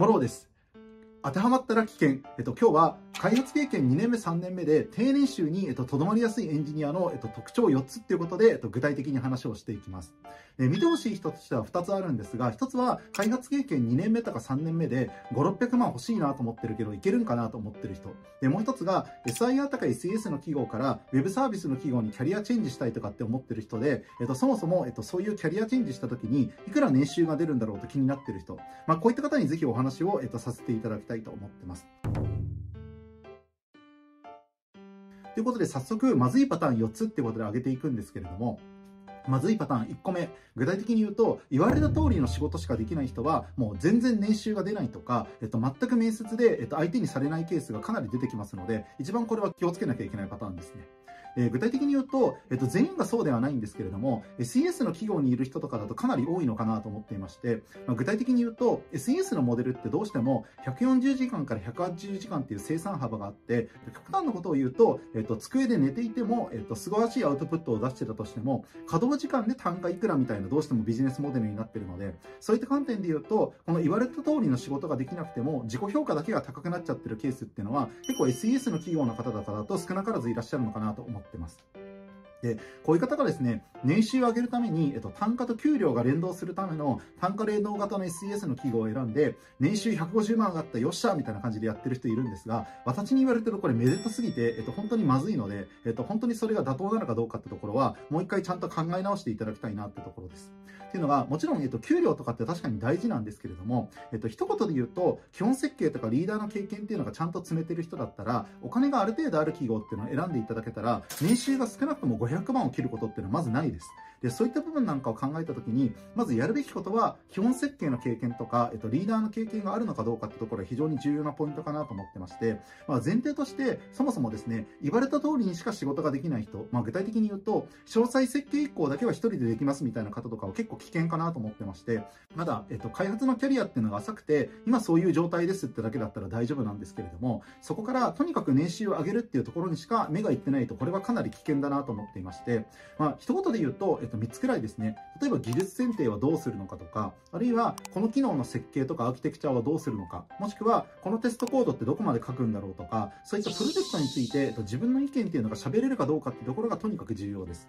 モローです。当てはまったら危険。えっと、今日は開発経験2年目、3年目で低年収に、えっと、とどまりやすいエンジニアの、えっと、特徴4つっていうことで、えっと、具体的に話をしていきます。え見てほしい人としては2つあるんですが、1つは開発経験2年目とか3年目で5、600万欲しいなと思ってるけど、いけるんかなと思ってる人。で、もう1つが SIR とか SES の企業から Web サービスの企業にキャリアチェンジしたいとかって思ってる人で、えっと、そもそも、えっと、そういうキャリアチェンジした時に、いくら年収が出るんだろうと気になってる人。まあ、こういった方にぜひお話を、えっと、させていただきたいと思ってます。ということで早速まずいパターン4つってことで挙げていくんですけれどもまずいパターン1個目具体的に言うと言われた通りの仕事しかできない人はもう全然年収が出ないとか、えっと、全く面接で、えっと、相手にされないケースがかなり出てきますので一番これは気をつけなきゃいけないパターンですね。えー、具体的に言うと、えっと、全員がそうではないんですけれども、SES の企業にいる人とかだとかなり多いのかなと思っていまして、まあ、具体的に言うと、SES のモデルってどうしても140時間から180時間っていう生産幅があって、極端なことを言うと、えっと、机で寝ていても、えっと、素晴らしいアウトプットを出してたとしても、稼働時間で単価いくらみたいなどうしてもビジネスモデルになってるので、そういった観点で言うと、この言われた通りの仕事ができなくても、自己評価だけが高くなっちゃってるケースっていうのは、結構 SES の企業の方々だと少なからずいらっしゃるのかなと思ってってます。で、こういう方がですね、年収を上げるために、えっと、単価と給料が連動するための単価連動型の SES の企業を選んで、年収150万上がったよっしゃみたいな感じでやってる人いるんですが、私に言われてるこれめでたすぎて、えっと、本当にまずいので、えっと、本当にそれが妥当なのかどうかってところは、もう一回ちゃんと考え直していただきたいなってところです。っていうのが、もちろん、えっと、給料とかって確かに大事なんですけれども、えっと、一言で言うと、基本設計とかリーダーの経験っていうのがちゃんと詰めてる人だったら、お金がある程度ある企業っていうのを選んでいただけたら、年収が少なくとも500万を切ることっていうのはまずないです。で、そういった部分なんかを考えたときに、まずやるべきことは、基本設計の経験とか、えっと、リーダーの経験があるのかどうかってところは非常に重要なポイントかなと思ってまして、まあ、前提として、そもそもですね、言われた通りにしか仕事ができない人、まあ、具体的に言うと、詳細設計以降だけは一人でできますみたいな方とかは結構危険かなと思ってまして、まだ、えっと、開発のキャリアっていうのが浅くて、今そういう状態ですってだけだったら大丈夫なんですけれども、そこからとにかく年収を上げるっていうところにしか目がいってないと、これはかなり危険だなと思っていまして、まあ、一言で言うと、えっと、3つくらいですね、例えば技術選定はどうするのかとか、あるいはこの機能の設計とかアーキテクチャはどうするのか、もしくはこのテストコードってどこまで書くんだろうとか、そういったプロジェクトについて自分の意見っていうのが喋れるかどうかってところがとにかく重要です。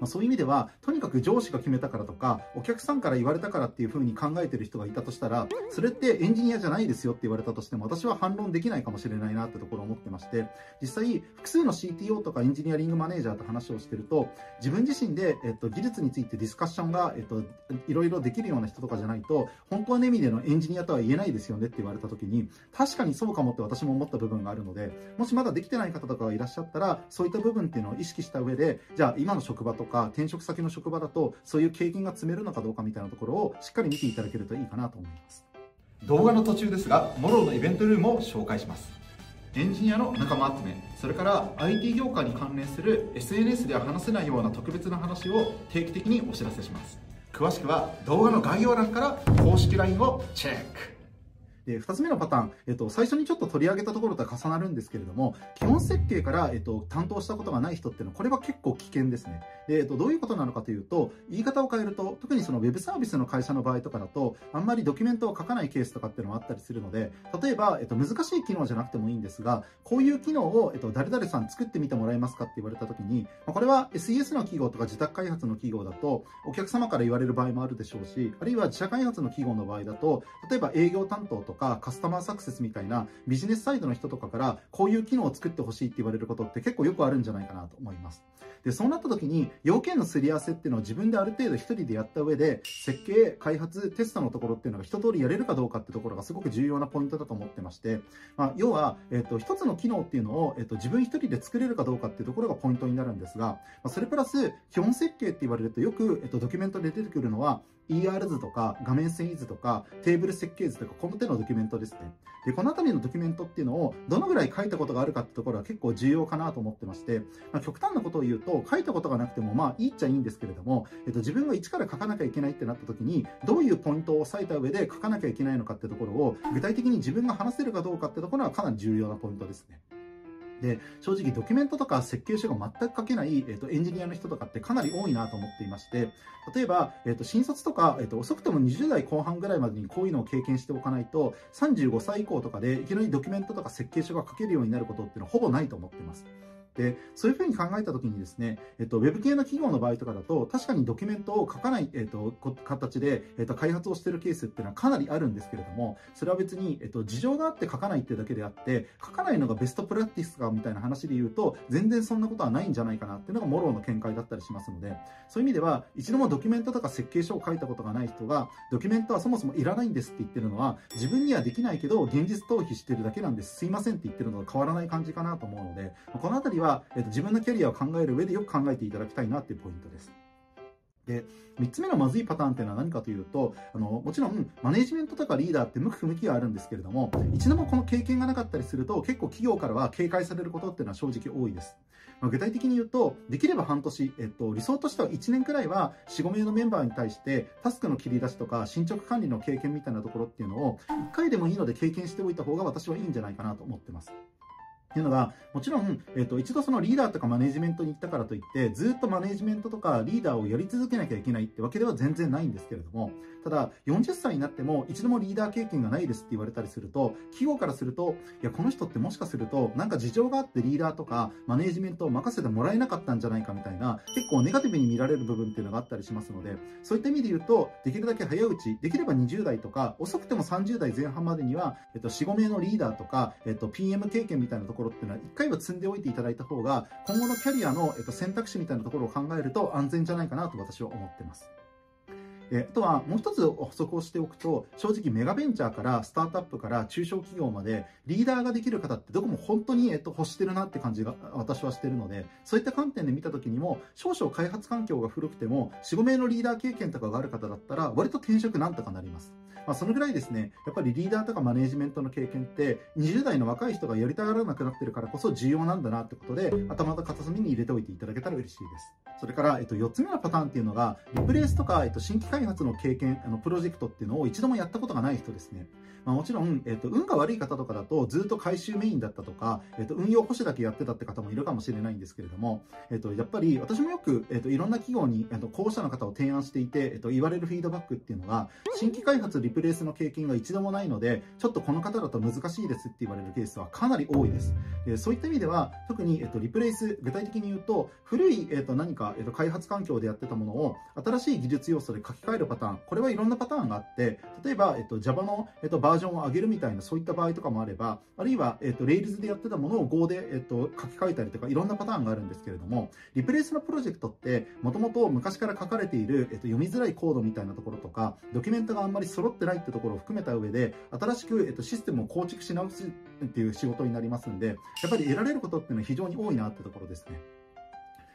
まあ、そういう意味では、とにかく上司が決めたからとか、お客さんから言われたからっていう風に考えてる人がいたとしたら、それってエンジニアじゃないですよって言われたとしても、私は反論できないかもしれないなってところを思ってまして、実際、複数の CTO とかエンジニアリングマネージャーと話をしてると、自分自身で、えっと、技術についてディスカッションが、えっと、いろいろできるような人とかじゃないと、本当の意味でのエンジニアとは言えないですよねって言われた時に、確かにそうかもって私も思った部分があるので、もしまだできてない方とかがいらっしゃったら、そういった部分っていうのを意識した上で、じゃあ今の職場とか転職先の職場だとそういう経験が積めるのかどうかみたいなところをしっかり見ていただけるといいかなと思います。動画の途中ですがモローのイベントルームを紹介します。エンジニアの仲間集めそれから IT 業界に関連する SNS では話せないような特別な話を定期的にお知らせします。詳しくは動画の概要欄から公式 LINE をチェック。で、二つ目のパターン、えっと、最初にちょっと取り上げたところとは重なるんですけれども、基本設計から、えっと、担当したことがない人っていうのは、これは結構危険ですね。で、えっと、どういうことなのかというと、言い方を変えると、特にその Web サービスの会社の場合とかだと、あんまりドキュメントを書かないケースとかっていうのもあったりするので、例えば、えっと、難しい機能じゃなくてもいいんですが、こういう機能を、えっと、誰々さん作ってみてもらえますかって言われたときに、これは SES の企業とか自宅開発の企業だと、お客様から言われる場合もあるでしょうし、あるいは自社開発の企業の場合だと、例えば営業担当ととかカスタマーサクセスみたいなビジネスサイドの人とかからこういう機能を作ってほしいって言われることって結構よくあるんじゃないかなと思います。で、そうなった時に要件のすり合わせっていうのを自分である程度一人でやった上で設計、開発、テストのところっていうのが一通りやれるかどうかってところがすごく重要なポイントだと思ってまして、まあ、要は、えっ、と、一つの機能っていうのを、えっ、と、自分一人で作れるかどうかっていうところがポイントになるんですが、まあ、それプラス基本設計って言われるとよく、えっ、と、ドキュメントで出てくるのは ER 図とか画面遷移図とかテーブル設計図とかこの手のドキュメントですね。で、この辺りのドキュメントっていうのをどのぐらい書いたことがあるかってところは結構重要かなと思ってまして、まあ、極端なことを言うと書いたことがなくてもまあいいっちゃいいんですけれども、えっと、自分が一から書かなきゃいけないってなった時にどういうポイントを押さえた上で書かなきゃいけないのかってところを具体的に自分が話せるかどうかってところはかなり重要なポイントですね。で正直ドキュメントとか設計書が全く書けない、えっと、エンジニアの人とかってかなり多いなと思っていまして例えば、えっと、新卒とか、えっと、遅くても20代後半ぐらいまでにこういうのを経験しておかないと35歳以降とかでいきなりドキュメントとか設計書が書けるようになることっていうのはほぼないと思っています。で、そういうふうに考えたときにですね、えっと、ウェブ系の企業の場合とかだと、確かにドキュメントを書かない、えっと、形で、えっと、開発をしているケースっていうのはかなりあるんですけれども、それは別に、えっと、事情があって書かないっていうだけであって、書かないのがベストプラクティスかみたいな話で言うと、全然そんなことはないんじゃないかなっていうのがモローの見解だったりしますので、そういう意味では、一度もドキュメントとか設計書を書いたことがない人が、ドキュメントはそもそもいらないんですって言ってるのは、自分にはできないけど、現実逃避してるだけなんです。すいませんって言ってるのと変わらない感じかなと思うので、このあたりは、えっと、自分のキャリアを考える上でよく考えていただきたいなっていうポイントです。で、3つ目のまずいパターンっていうのは何かというと、あの、もちろん、マネジメントとかリーダーって向く不向きはあるんですけれども、一度もこの経験がなかったりすると、結構企業からは警戒されることっていうのは正直多いです。まあ、具体的に言うと、できれば半年、えっと、理想としては1年くらいは4、5名のメンバーに対して、タスクの切り出しとか進捗管理の経験みたいなところっていうのを、1回でもいいので経験しておいた方が私はいいんじゃないかなと思ってます。っていうのが、もちろん、えっ、ー、と、一度そのリーダーとかマネジメントに行ったからといって、ずっとマネジメントとかリーダーをやり続けなきゃいけないってわけでは全然ないんですけれども、ただ、40歳になっても一度もリーダー経験がないですって言われたりすると、企業からすると、いや、この人ってもしかすると、なんか事情があってリーダーとかマネジメントを任せてもらえなかったんじゃないかみたいな、結構ネガティブに見られる部分っていうのがあったりしますので、そういった意味で言うと、できるだけ早いうち、できれば20代とか、遅くても30代前半までには、えっと、4、5名のリーダーとか、えっと、PM 経験みたいなところころっていうのは、一回は積んでおいていただいた方が、今後のキャリアの、えっと、選択肢みたいなところを考えると安全じゃないかなと私は思ってます。えあとはもう一つ補足をしておくと、正直メガベンチャーからスタートアップから中小企業までリーダーができる方ってどこも本当に、えっと、欲してるなって感じが私はしてるので、そういった観点で見た時にも、少々開発環境が古くても、4、5名のリーダー経験とかがある方だったら、割と転職なんとかなります。まあ、そのぐらいですね、やっぱりリーダーとかマネージメントの経験って、20代の若い人がやりたがらなくなってるからこそ重要なんだなってことで、頭の片隅に入れておいていただけたら嬉しいです。それから、えっと、4つ目のパターンっていうのが、リプレイスとか、えっと、新規開発の経験、あの、プロジェクトっていうのを一度もやったことがない人ですね。まあ、もちろん、えっと、運が悪い方とかだと、ずっと回収メインだったとか、えっと、運用保守だけやってたって方もいるかもしれないんですけれども、えっと、やっぱり、私もよく、えっと、いろんな企業に、えっと、候補者の方を提案していて、えっと、言われるフィードバックっていうのが、新規開発リプレイスの経験が一度もないので、ちょっとこの方だと難しいですって言われるケースはかなり多いです。でそういった意味では、特に、えっと、リプレイス、具体的に言うと、古い、えっと、何か、えっと、開発環境でやってたものを新しい技術要素で書き換えるパターン、これはいろんなパターンがあって、例えば、えっと、Java の、えっと、ージョンを上げるみたいなそういった場合とかもあれば、あるいは、えっと、Rails でやってたものを Go で、えっと、書き換えたりとか、いろんなパターンがあるんですけれども、リプレイスのプロジェクトって、もともと昔から書かれている、えっと、読みづらいコードみたいなところとか、ドキュメントがあんまり揃ってないってところを含めた上で、新しく、えっと、システムを構築し直すっていう仕事になりますんで、やっぱり得られることっていうのは非常に多いなってところですね。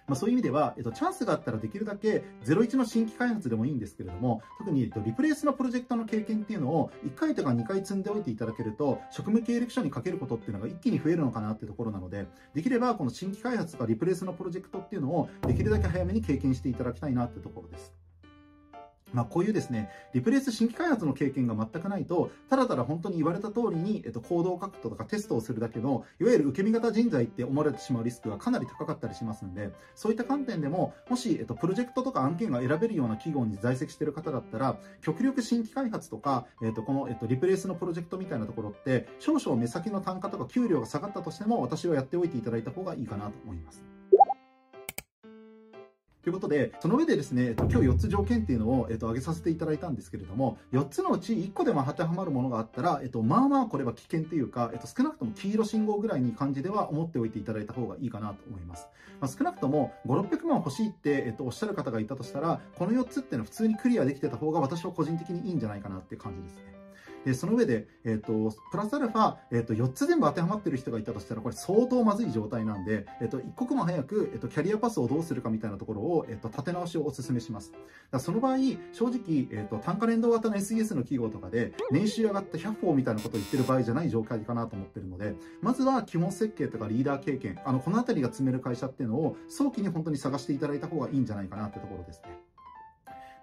まあ、そういう意味では、えっと、チャンスがあったらできるだけ01の新規開発でもいいんですけれども、特に、えっと、リプレイスのプロジェクトの経験っていうのを1回とか2回積んでおいていただけると、職務経歴書にかけることっていうのが一気に増えるのかなっていうところなので、できればこの新規開発とかリプレイスのプロジェクトっていうのをできるだけ早めに経験していただきたいなってところです。まあ、こういうですね、リプレイス新規開発の経験が全くないと、ただただ本当に言われた通りに、えっと、コードを書くとかテストをするだけの、いわゆる受け身型人材って思われてしまうリスクがかなり高かったりしますんで、そういった観点でも、もし、えっと、プロジェクトとか案件が選べるような企業に在籍している方だったら、極力新規開発とか、えっと、この、えっと、リプレイスのプロジェクトみたいなところって、少々目先の単価とか給料が下がったとしても、私はやっておいていただいた方がいいかなと思います。ということで、その上でですね、今日4つ条件っていうのを、えっと、挙げさせていただいたんですけれども、4つのうち1個でも当てはまるものがあったら、えっと、まあまあこれは危険っていうか、えっと、少なくとも黄色信号ぐらいに感じでは思っておいていただいた方がいいかなと思います。まあ、少なくとも5、600万欲しいって、えっと、おっしゃる方がいたとしたら、この4つっていうのは普通にクリアできてた方が私は個人的にいいんじゃないかなっていう感じですね。で、その上で、えっ、ー、と、プラスアルファ、えっ、ー、と、4つ全部当てはまってる人がいたとしたら、これ相当まずい状態なんで、えっ、と、一刻も早く、えっ、と、キャリアパスをどうするかみたいなところを、えっ、と、立て直しをお勧めします。だその場合、正直、えっ、と、単価連動型の SES の企業とかで、年収上がった100歩みたいなことを言ってる場合じゃない状態かなと思ってるので、まずは基本設計とかリーダー経験、あの、このあたりが積める会社っていうのを、早期に本当に探していただいた方がいいんじゃないかなってところですね。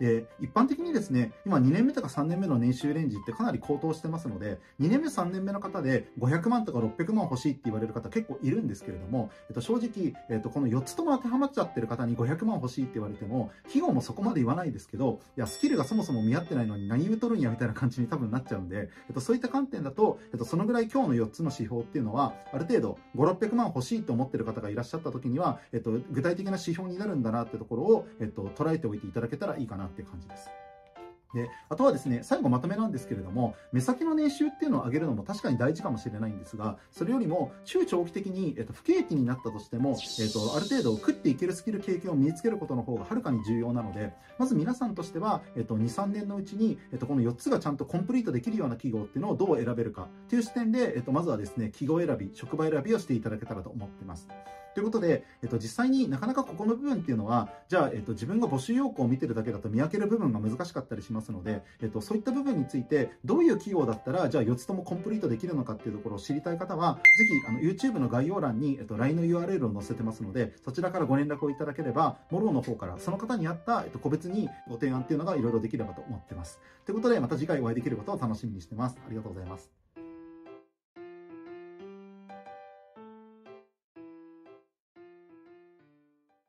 で、一般的にですね、今2年目とか3年目の年収レンジってかなり高騰してますので、2年目3年目の方で500万とか600万欲しいって言われる方結構いるんですけれども、えっと、正直、えっと、この4つとも当てはまっちゃってる方に500万欲しいって言われても、企業もそこまで言わないですけど、いや、スキルがそもそも見合ってないのに何言うとるんやみたいな感じに多分なっちゃうんで、えっと、そういった観点だと、えっと、そのぐらい今日の4つの指標っていうのは、ある程度5、600万欲しいと思ってる方がいらっしゃった時には、えっと、具体的な指標になるんだなってところを、えっと、捉えておいていただけたらいいかなっていう感じです。で、あとはですね、最後まとめなんですけれども、目先の年収っていうのを上げるのも確かに大事かもしれないんですが、それよりも中長期的に、えっと、不景気になったとしても、えっと、ある程度食っていけるスキル経験を身につけることの方がはるかに重要なので、まず皆さんとしては、えっと、2、3年のうちに、えっと、この4つがちゃんとコンプリートできるような企業っていうのをどう選べるかっていう視点で、えっと、まずはですね、企業選び、職場選びをしていただけたらと思ってます。ということで、えっと、実際になかなかここの部分っていうのは、じゃあ、えっと、自分が募集要項を見てるだけだと見分ける部分が難しかったりしますので、えっと、そういった部分について、どういう企業だったら、じゃあ4つともコンプリートできるのかっていうところを知りたい方は、ぜひ、あの、YouTube の概要欄に、えっと、LINE の URL を載せてますので、そちらからご連絡をいただければ、モローの方から、その方に合った、えっと、個別にご提案っていうのがいろいろできればと思ってます。ということで、また次回お会いできることを楽しみにしてます。ありがとうございます。